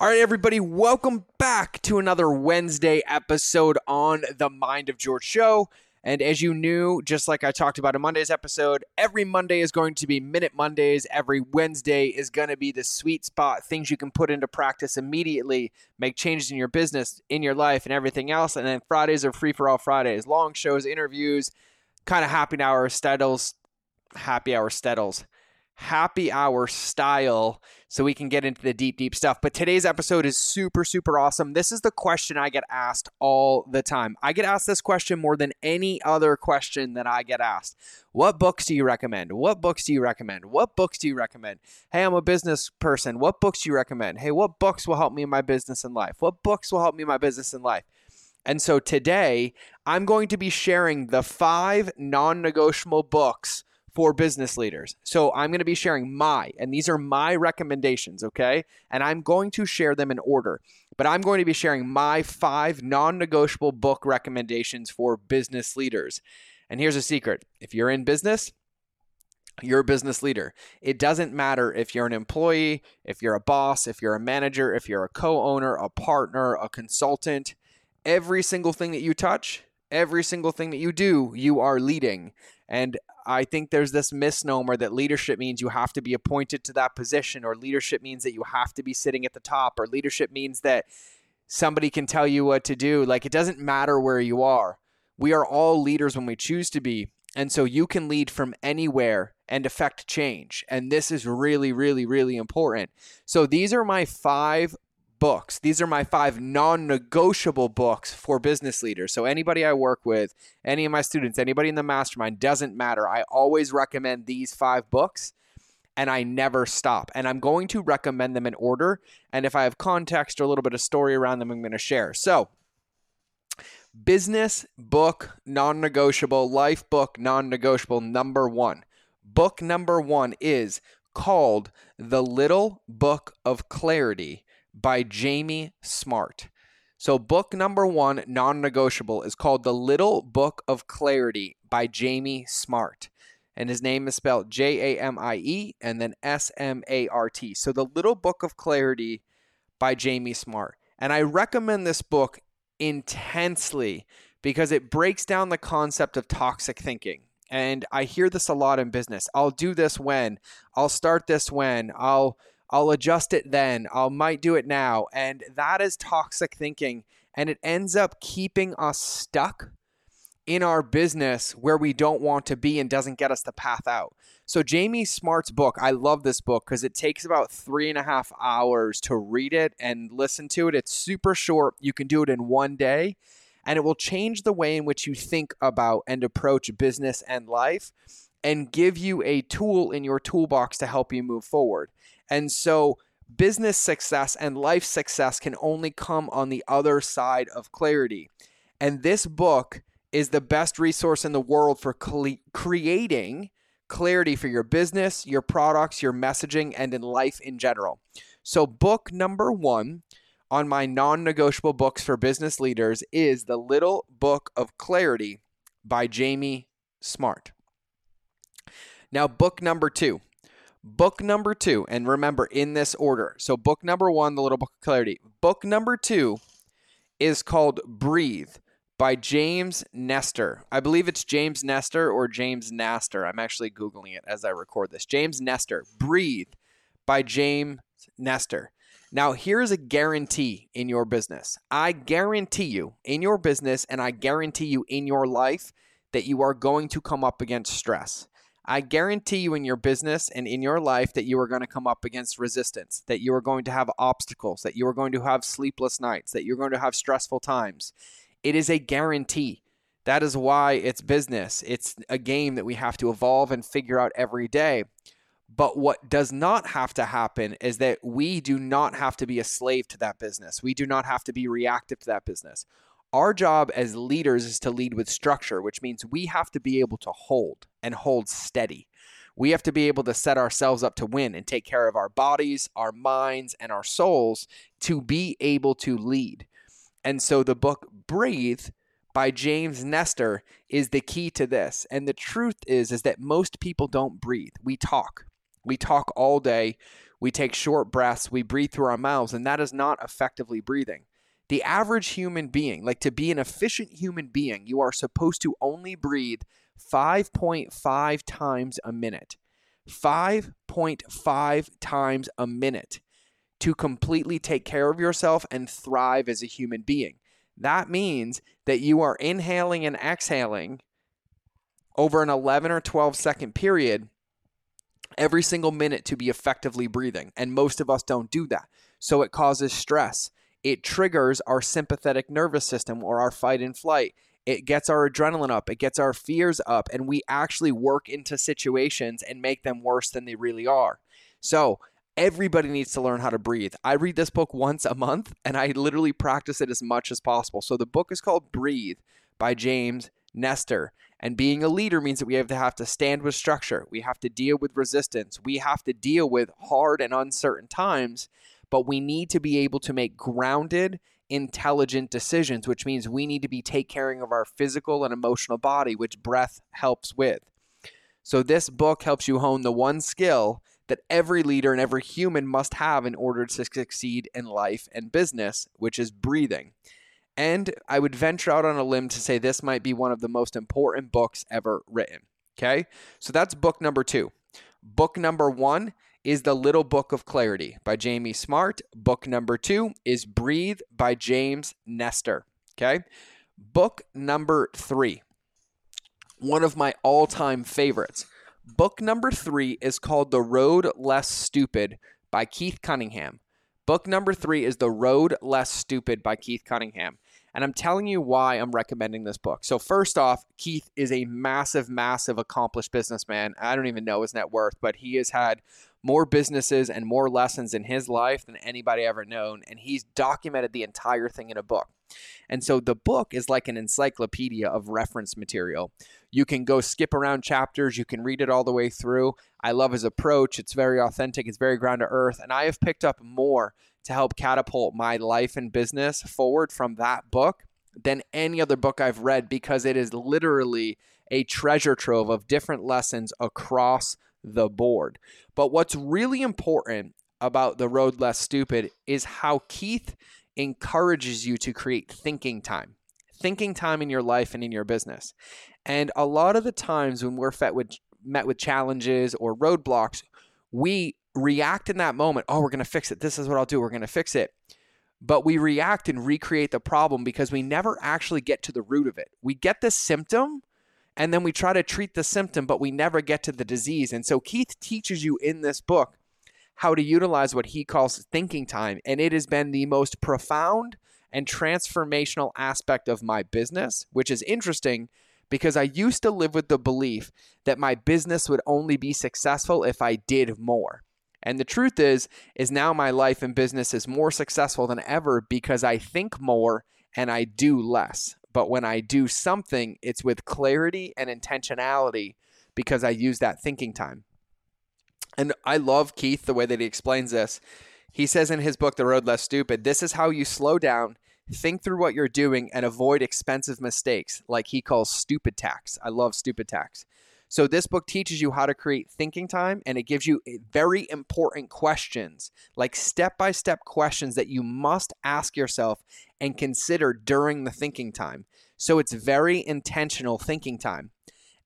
All right, everybody, welcome back to another Wednesday episode on the Mind of George show. And as you knew, just like I talked about in Monday's episode, every Monday is going to be Minute Mondays. Every Wednesday is going to be the sweet spot, things you can put into practice immediately, make changes in your business, in your life, and everything else. And then Fridays are free for all Fridays long shows, interviews, kind of happy hour steadles, happy hour steadles happy hour style so we can get into the deep, deep stuff. But today's episode is super, super awesome. This is the question I get asked all the time. I get asked this question more than any other question that I get asked. What books do you recommend? What books do you recommend? What books do you recommend? Hey, I'm a business person. What books do you recommend? Hey, what books will help me in my business and life? What books will help me in my business and life? And so today, I'm going to be sharing the five non negotiable books for business leaders. So I'm going to be sharing my, and these are my recommendations, okay? And I'm going to share them in order. But I'm going to be sharing my five non negotiable book recommendations for business leaders. And here's a secret if you're in business, you're a business leader. It doesn't matter if you're an employee, if you're a boss, if you're a manager, if you're a co owner, a partner, a consultant. Every single thing that you touch, every single thing that you do, you are leading. And I think there's this misnomer that leadership means you have to be appointed to that position, or leadership means that you have to be sitting at the top, or leadership means that somebody can tell you what to do. Like it doesn't matter where you are. We are all leaders when we choose to be. And so you can lead from anywhere and affect change. And this is really, really, really important. So these are my five books. These are my five non negotiable books for business leaders. So, anybody I work with, any of my students, anybody in the mastermind, doesn't matter. I always recommend these five books and I never stop. And I'm going to recommend them in order. And if I have context or a little bit of story around them, I'm going to share. So, business book non negotiable, life book non negotiable number one. Book number one is called The Little Book of Clarity by Jamie Smart. So, book number one, non negotiable, is called The Little Book of Clarity by Jamie Smart. And his name is spelled J A M I E and then S M A R T. So, The Little Book of Clarity by Jamie Smart. And I recommend this book intensely because it breaks down the concept of toxic thinking. And I hear this a lot in business. I'll do this when, I'll start this when, I'll I'll adjust it then. I might do it now. And that is toxic thinking. And it ends up keeping us stuck in our business where we don't want to be and doesn't get us the path out. So, Jamie Smart's book, I love this book because it takes about three and a half hours to read it and listen to it. It's super short. You can do it in one day, and it will change the way in which you think about and approach business and life and give you a tool in your toolbox to help you move forward. And so business success and life success can only come on the other side of clarity. And this book is the best resource in the world for cl- creating clarity for your business, your products, your messaging, and in life in general. So, book number one on my non negotiable books for business leaders is The Little Book of Clarity by Jamie Smart. Now, book number two Book number two, and remember in this order. So, book number one, The Little Book of Clarity. Book number two is called Breathe by James Nestor. I believe it's James Nestor or James Nastor. I'm actually Googling it as I record this. James Nestor, Breathe by James Nestor. Now, here's a guarantee in your business. I guarantee you in your business and I guarantee you in your life that you are going to come up against stress. I guarantee you in your business and in your life that you are going to come up against resistance, that you are going to have obstacles, that you are going to have sleepless nights, that you're going to have stressful times. It is a guarantee. That is why it's business. It's a game that we have to evolve and figure out every day. But what does not have to happen is that we do not have to be a slave to that business. We do not have to be reactive to that business. Our job as leaders is to lead with structure, which means we have to be able to hold and hold steady. We have to be able to set ourselves up to win and take care of our bodies, our minds, and our souls to be able to lead. And so the book Breathe by James Nestor is the key to this. And the truth is is that most people don't breathe. We talk. We talk all day. we take short breaths, we breathe through our mouths, and that is not effectively breathing. The average human being, like to be an efficient human being, you are supposed to only breathe 5.5 times a minute. 5.5 times a minute to completely take care of yourself and thrive as a human being. That means that you are inhaling and exhaling over an 11 or 12 second period every single minute to be effectively breathing. And most of us don't do that. So it causes stress. It triggers our sympathetic nervous system or our fight and flight. It gets our adrenaline up, it gets our fears up, and we actually work into situations and make them worse than they really are. So, everybody needs to learn how to breathe. I read this book once a month and I literally practice it as much as possible. So, the book is called Breathe by James Nestor. And being a leader means that we have to have to stand with structure. We have to deal with resistance. We have to deal with hard and uncertain times, but we need to be able to make grounded, intelligent decisions, which means we need to be take caring of our physical and emotional body, which breath helps with. So this book helps you hone the one skill that every leader and every human must have in order to succeed in life and business, which is breathing. And I would venture out on a limb to say this might be one of the most important books ever written. Okay. So that's book number two. Book number one is The Little Book of Clarity by Jamie Smart. Book number two is Breathe by James Nestor. Okay. Book number three, one of my all time favorites. Book number three is called The Road Less Stupid by Keith Cunningham. Book number three is The Road Less Stupid by Keith Cunningham. And I'm telling you why I'm recommending this book. So, first off, Keith is a massive, massive accomplished businessman. I don't even know his net worth, but he has had more businesses and more lessons in his life than anybody ever known. And he's documented the entire thing in a book. And so the book is like an encyclopedia of reference material. You can go skip around chapters, you can read it all the way through. I love his approach. It's very authentic, it's very ground to earth. And I have picked up more to help catapult my life and business forward from that book than any other book I've read because it is literally a treasure trove of different lessons across the board. But what's really important about The Road Less Stupid is how Keith encourages you to create thinking time, thinking time in your life and in your business. And a lot of the times when we're with, met with challenges or roadblocks, we react in that moment. Oh, we're going to fix it. This is what I'll do. We're going to fix it. But we react and recreate the problem because we never actually get to the root of it. We get the symptom and then we try to treat the symptom, but we never get to the disease. And so Keith teaches you in this book how to utilize what he calls thinking time. And it has been the most profound and transformational aspect of my business, which is interesting because I used to live with the belief that my business would only be successful if I did more. And the truth is is now my life and business is more successful than ever because I think more and I do less. But when I do something, it's with clarity and intentionality because I use that thinking time. And I love Keith the way that he explains this. He says in his book, The Road Less Stupid, this is how you slow down, think through what you're doing, and avoid expensive mistakes, like he calls stupid tax. I love stupid tax. So, this book teaches you how to create thinking time and it gives you eh, very important questions, like step by step questions that you must ask yourself and consider during the thinking time. So, it's very intentional thinking time.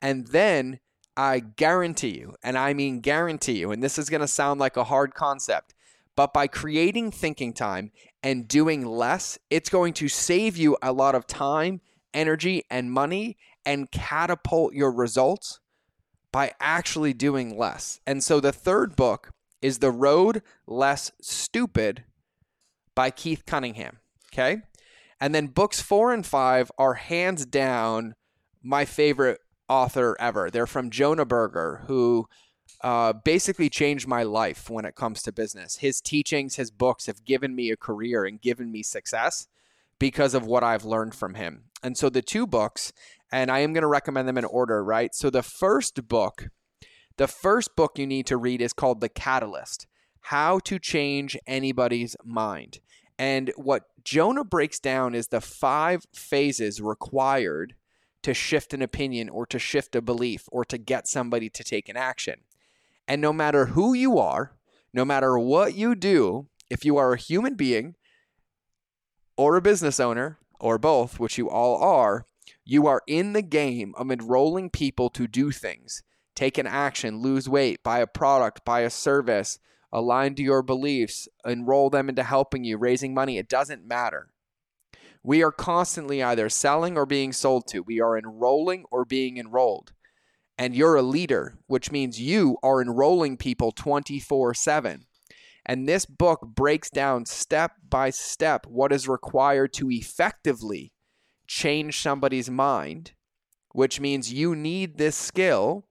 And then I guarantee you, and I mean guarantee you, and this is going to sound like a hard concept, but by creating thinking time and doing less, it's going to save you a lot of time, energy, and money and catapult your results by actually doing less. And so the third book is The Road Less Stupid by Keith Cunningham. Okay. And then books four and five are hands down my favorite author ever. They're from Jonah Berger, who uh, basically changed my life when it comes to business. His teachings, his books have given me a career and given me success because of what I've learned from him. And so the two books, and I am going to recommend them in order, right? So the first book, the first book you need to read is called The Catalyst How to Change Anybody's Mind. And what Jonah breaks down is the five phases required to shift an opinion or to shift a belief or to get somebody to take an action. And no matter who you are, No matter what you do, if you are a human being or a business owner or both, which you all are, you are in the game of enrolling people to do things, take an action, lose weight, buy a product, buy a service, align to your beliefs, enroll them into helping you, raising money. It doesn't matter. We are constantly either selling or being sold to. We are enrolling or being enrolled. And you're a leader, which means you are enrolling people 24 7. And this book breaks down step by step what is required to effectively change somebody's mind, which means you need this skill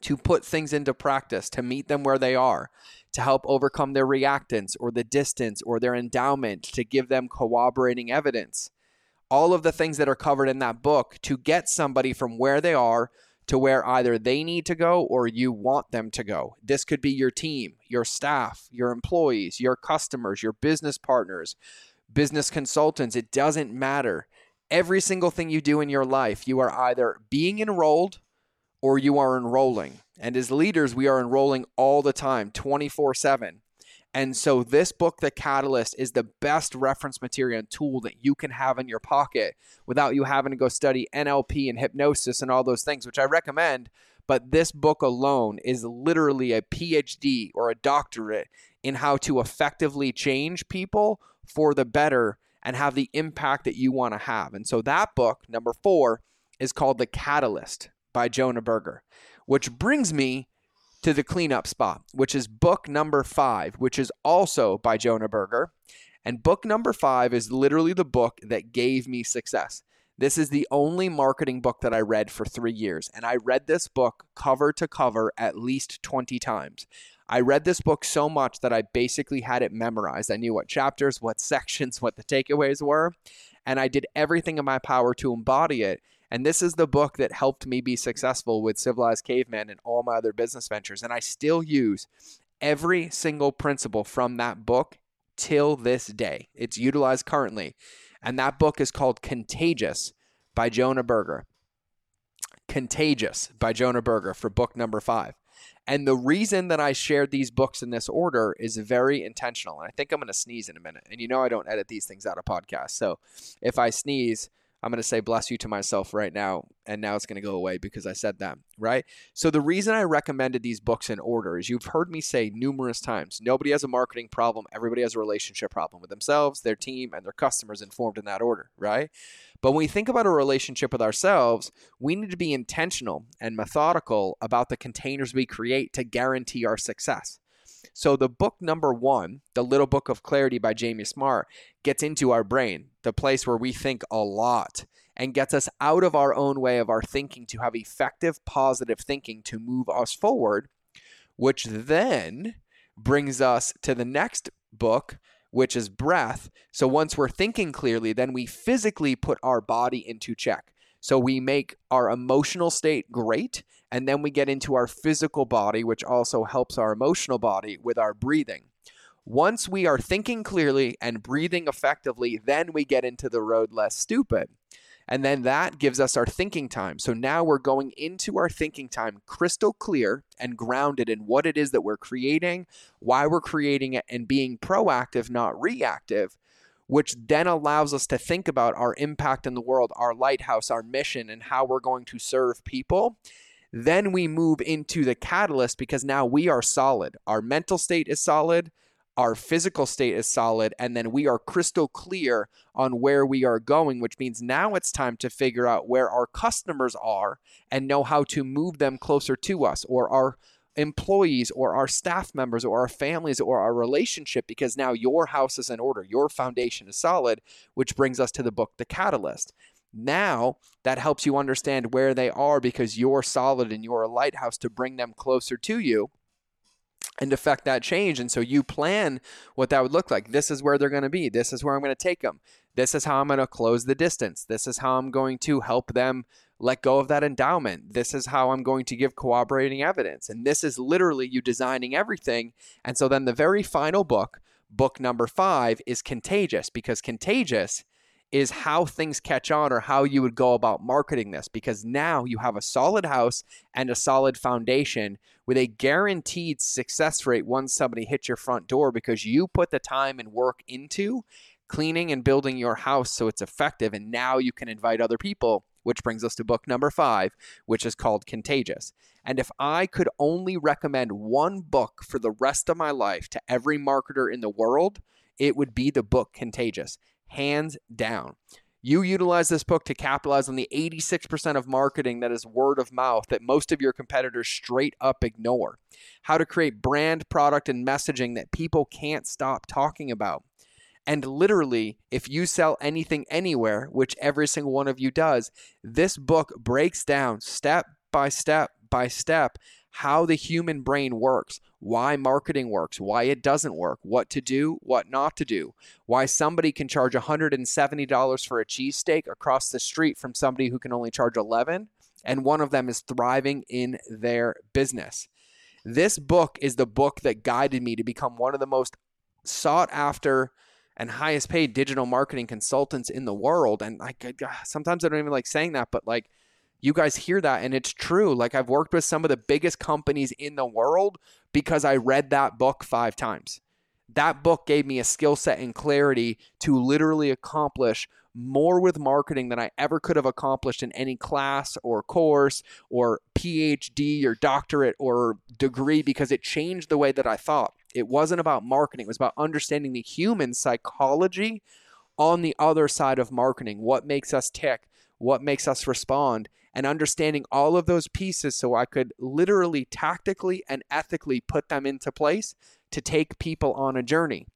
to put things into practice, to meet them where they are, to help overcome their reactance or the distance or their endowment, to give them corroborating evidence. All of the things that are covered in that book to get somebody from where they are to where either they need to go or you want them to go. This could be your team, your staff, your employees, your customers, your business partners, business consultants. It doesn't matter. Every single thing you do in your life, you are either being enrolled or you are enrolling. And as leaders, we are enrolling all the time, 24 7. And so, this book, The Catalyst, is the best reference material and tool that you can have in your pocket without you having to go study NLP and hypnosis and all those things, which I recommend. But this book alone is literally a PhD or a doctorate in how to effectively change people for the better and have the impact that you want to have. And so, that book, number four, is called The Catalyst by Jonah Berger, which brings me to the cleanup spot, which is book number five, which is also by Jonah Berger. And book number five is literally the book that gave me success. This is the only marketing book that I read for three years. And I read this book cover to cover at least 20 times. I read this book so much that I basically had it memorized. I knew what chapters, what sections, what the takeaways were. And I did everything in my power to embody it. And this is the book that helped me be successful with Civilized Caveman and all my other business ventures. And I still use every single principle from that book till this day. It's utilized currently. And that book is called Contagious by Jonah Berger. Contagious by Jonah Berger for book number five. And the reason that I shared these books in this order is very intentional. And I think I'm going to sneeze in a minute. And you know, I don't edit these things out of podcasts. So if I sneeze, I'm going to say bless you to myself right now. And now it's going to go away because I said that, right? So, the reason I recommended these books in order is you've heard me say numerous times nobody has a marketing problem. Everybody has a relationship problem with themselves, their team, and their customers informed in that order, right? But when we think about a relationship with ourselves, we need to be intentional and methodical about the containers we create to guarantee our success. So the book number one, The Little Book of Clarity by Jamie Smart, gets into our brain, the place where we think a lot, and gets us out of our own way of our thinking to have effective, positive thinking to move us forward, which then brings us to the next book, which is breath. So once we're thinking clearly, then we physically put our body into check. So we make our emotional state great, and then we get into our physical body, which also helps our emotional body with our breathing. Once we are thinking clearly and breathing effectively, then we get into the road less stupid. And then that gives us our thinking time. So now we're going into our thinking time crystal clear and grounded in what it is that we're creating, why we're creating it, and being proactive, not reactive which then allows us to think about our impact in the world, our lighthouse, our mission, and how we're going to serve people. Then we move into the catalyst because now we are solid. Our mental state is solid, our physical state is solid, and then we are crystal clear on where we are going, which means now it's time to figure out where our customers are and know how to move them closer to us or our employees or our staff members or our families or our relationship because now your house is in order, your foundation is solid, which brings us to the book, The Catalyst. Now that helps you understand where they are because you're solid and you're a lighthouse to bring them closer to you and affect that change. And so you plan what that would look like. This is where they're going to be. This is where I'm going to take them. This is how I'm going to close the distance. This is how I'm going to help them let go of that endowment. This is how I'm going to give corroborating evidence. And this is literally you designing everything. And so then the very final book, book number five, is Contagious because Contagious is how things catch on or how you would go about marketing this because now you have a solid house and a solid foundation with a guaranteed success rate once somebody hits your front door because you put the time and work into cleaning and building your house so it's effective and now you can invite other people which brings us to book number 5 which is called Contagious and if I could only recommend one book for the rest of my life to every marketer in the world it would be the book Contagious hands down. You utilize this book to capitalize on the 86% of marketing that is word of mouth that most of your competitors straight up ignore. How to create brand, product, and messaging that people can't stop talking about. And literally, if you sell anything anywhere, which every single one of you does, this book breaks down step by step by step how the human brain works, why marketing works, why it doesn't work, what to do, what not to do, why somebody can charge $170 for a cheesesteak across the street from somebody who can only charge 11 and one of them is thriving in their business. This book is the book that guided me to become one of the most sought after and highest paid digital marketing consultants in the world and like ah, sometimes I don't even like saying that but like you guys hear that and it's true. Like I've worked with some of the biggest companies in the world because I read that book 5 times. That book gave me a skill set and clarity to literally accomplish more with marketing than I ever could have accomplished in any class or course or PhD or doctorate or degree because it changed the way that I thought. It wasn't about marketing, it was about understanding the human psychology on the other side of marketing. What makes us tick? What makes us respond? and understanding all of those pieces so I could literally, tactically, and ethically put them into place to take people on a journey.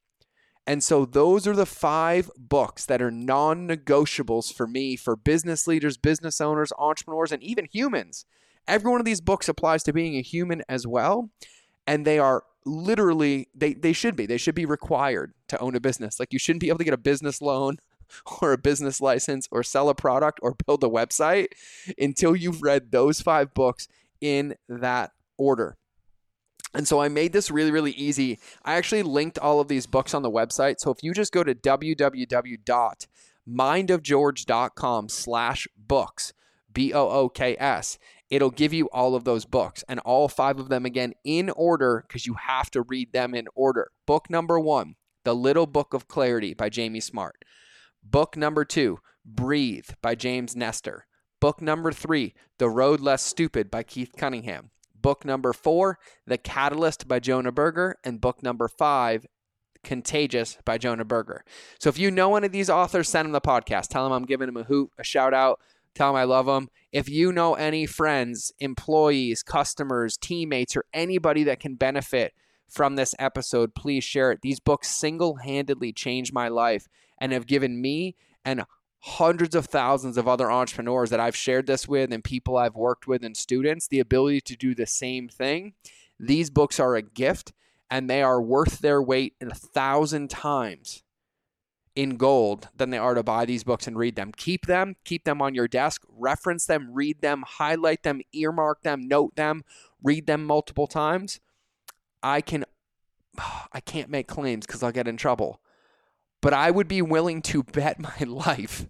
And so, those are the five books that are non negotiables for me for business leaders, business owners, entrepreneurs, and even humans. Every one of these books applies to being a human as well. And they are literally, they, they should be, they should be required to own a business. Like, you shouldn't be able to get a business loan or a business license or sell a product or build a website until you've read those five books in that order. And so I made this really, really easy. I actually linked all of these books on the website. So if you just go to www.mindofgeorge.com slash books, B-O-O-K-S, it'll give you all of those books and all five of them again in order because you have to read them in order. Book number one, The Little Book of Clarity by Jamie Smart. Book number two, Breathe by James Nestor. Book number three, The Road Less Stupid by Keith Cunningham. Book number four, The Catalyst by Jonah Berger. And book number five, Contagious by Jonah Berger. So if you know one of these authors, send them the podcast. Tell them I'm giving them a hoot, a shout out. Tell them I love them. If you know any friends, employees, customers, teammates, or anybody that can benefit from this episode, please share it. These books single handedly changed my life and have given me and hundreds of thousands of other entrepreneurs that I've shared this with and people I've worked with and students the ability to do the same thing. These books are a gift and they are worth their weight in a thousand times in gold than they are to buy these books and read them. Keep them, keep them on your desk, reference them, read them, highlight them, earmark them, note them, read them multiple times. I can I can't make claims cuz I'll get in trouble. But I would be willing to bet my life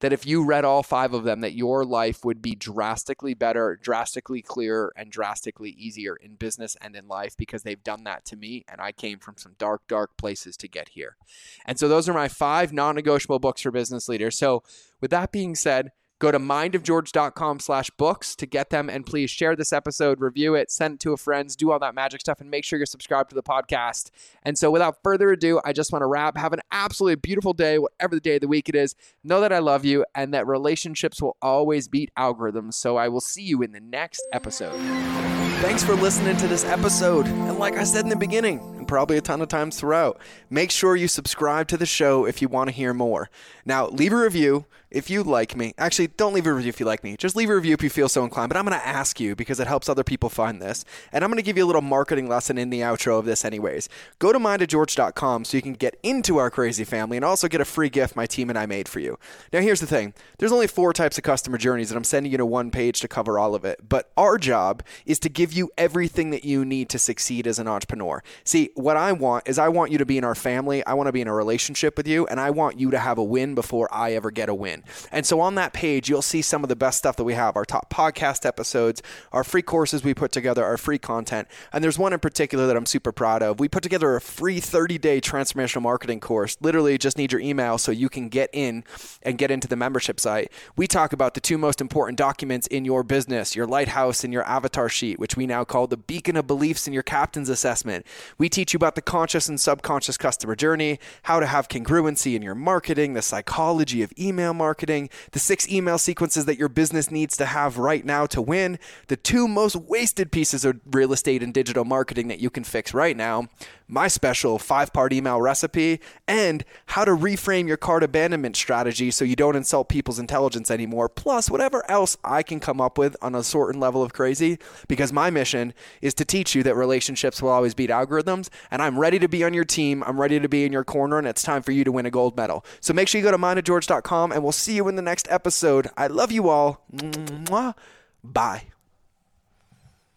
that if you read all five of them, that your life would be drastically better, drastically clearer, and drastically easier in business and in life because they've done that to me. And I came from some dark, dark places to get here. And so those are my five non negotiable books for business leaders. So, with that being said, Go to mindofgeorge.com slash books to get them. And please share this episode, review it, send it to a friend, do all that magic stuff, and make sure you're subscribed to the podcast. And so without further ado, I just want to wrap. Have an absolutely beautiful day, whatever the day of the week it is. Know that I love you and that relationships will always beat algorithms. So I will see you in the next episode. Thanks for listening to this episode. And like I said in the beginning, and probably a ton of times throughout, make sure you subscribe to the show if you want to hear more. Now, leave a review if you like me, actually, don't leave a review if you like me. Just leave a review if you feel so inclined. But I'm going to ask you because it helps other people find this. And I'm going to give you a little marketing lesson in the outro of this, anyways. Go to mindofgeorge.com so you can get into our crazy family and also get a free gift my team and I made for you. Now, here's the thing there's only four types of customer journeys, and I'm sending you to one page to cover all of it. But our job is to give give you everything that you need to succeed as an entrepreneur. See, what I want is I want you to be in our family. I want to be in a relationship with you, and I want you to have a win before I ever get a win. And so on that page, you'll see some of the best stuff that we have our top podcast episodes, our free courses we put together, our free content. And there's one in particular that I'm super proud of. We put together a free 30 day transformational marketing course. Literally, just need your email so you can get in and get into the membership site. We talk about the two most important documents in your business your lighthouse and your avatar sheet, which we now call the beacon of beliefs in your captain's assessment. We teach you about the conscious and subconscious customer journey, how to have congruency in your marketing, the psychology of email marketing, the six email sequences that your business needs to have right now to win, the two most wasted pieces of real estate and digital marketing that you can fix right now, my special five part email recipe, and how to reframe your cart abandonment strategy so you don't insult people's intelligence anymore, plus whatever else I can come up with on a certain level of crazy. Because my mission is to teach you that relationships will always beat algorithms, and I'm ready to be on your team. I'm ready to be in your corner, and it's time for you to win a gold medal. So make sure you go to mindofgeorge.com, and we'll see you in the next episode. I love you all. Mwah. Bye.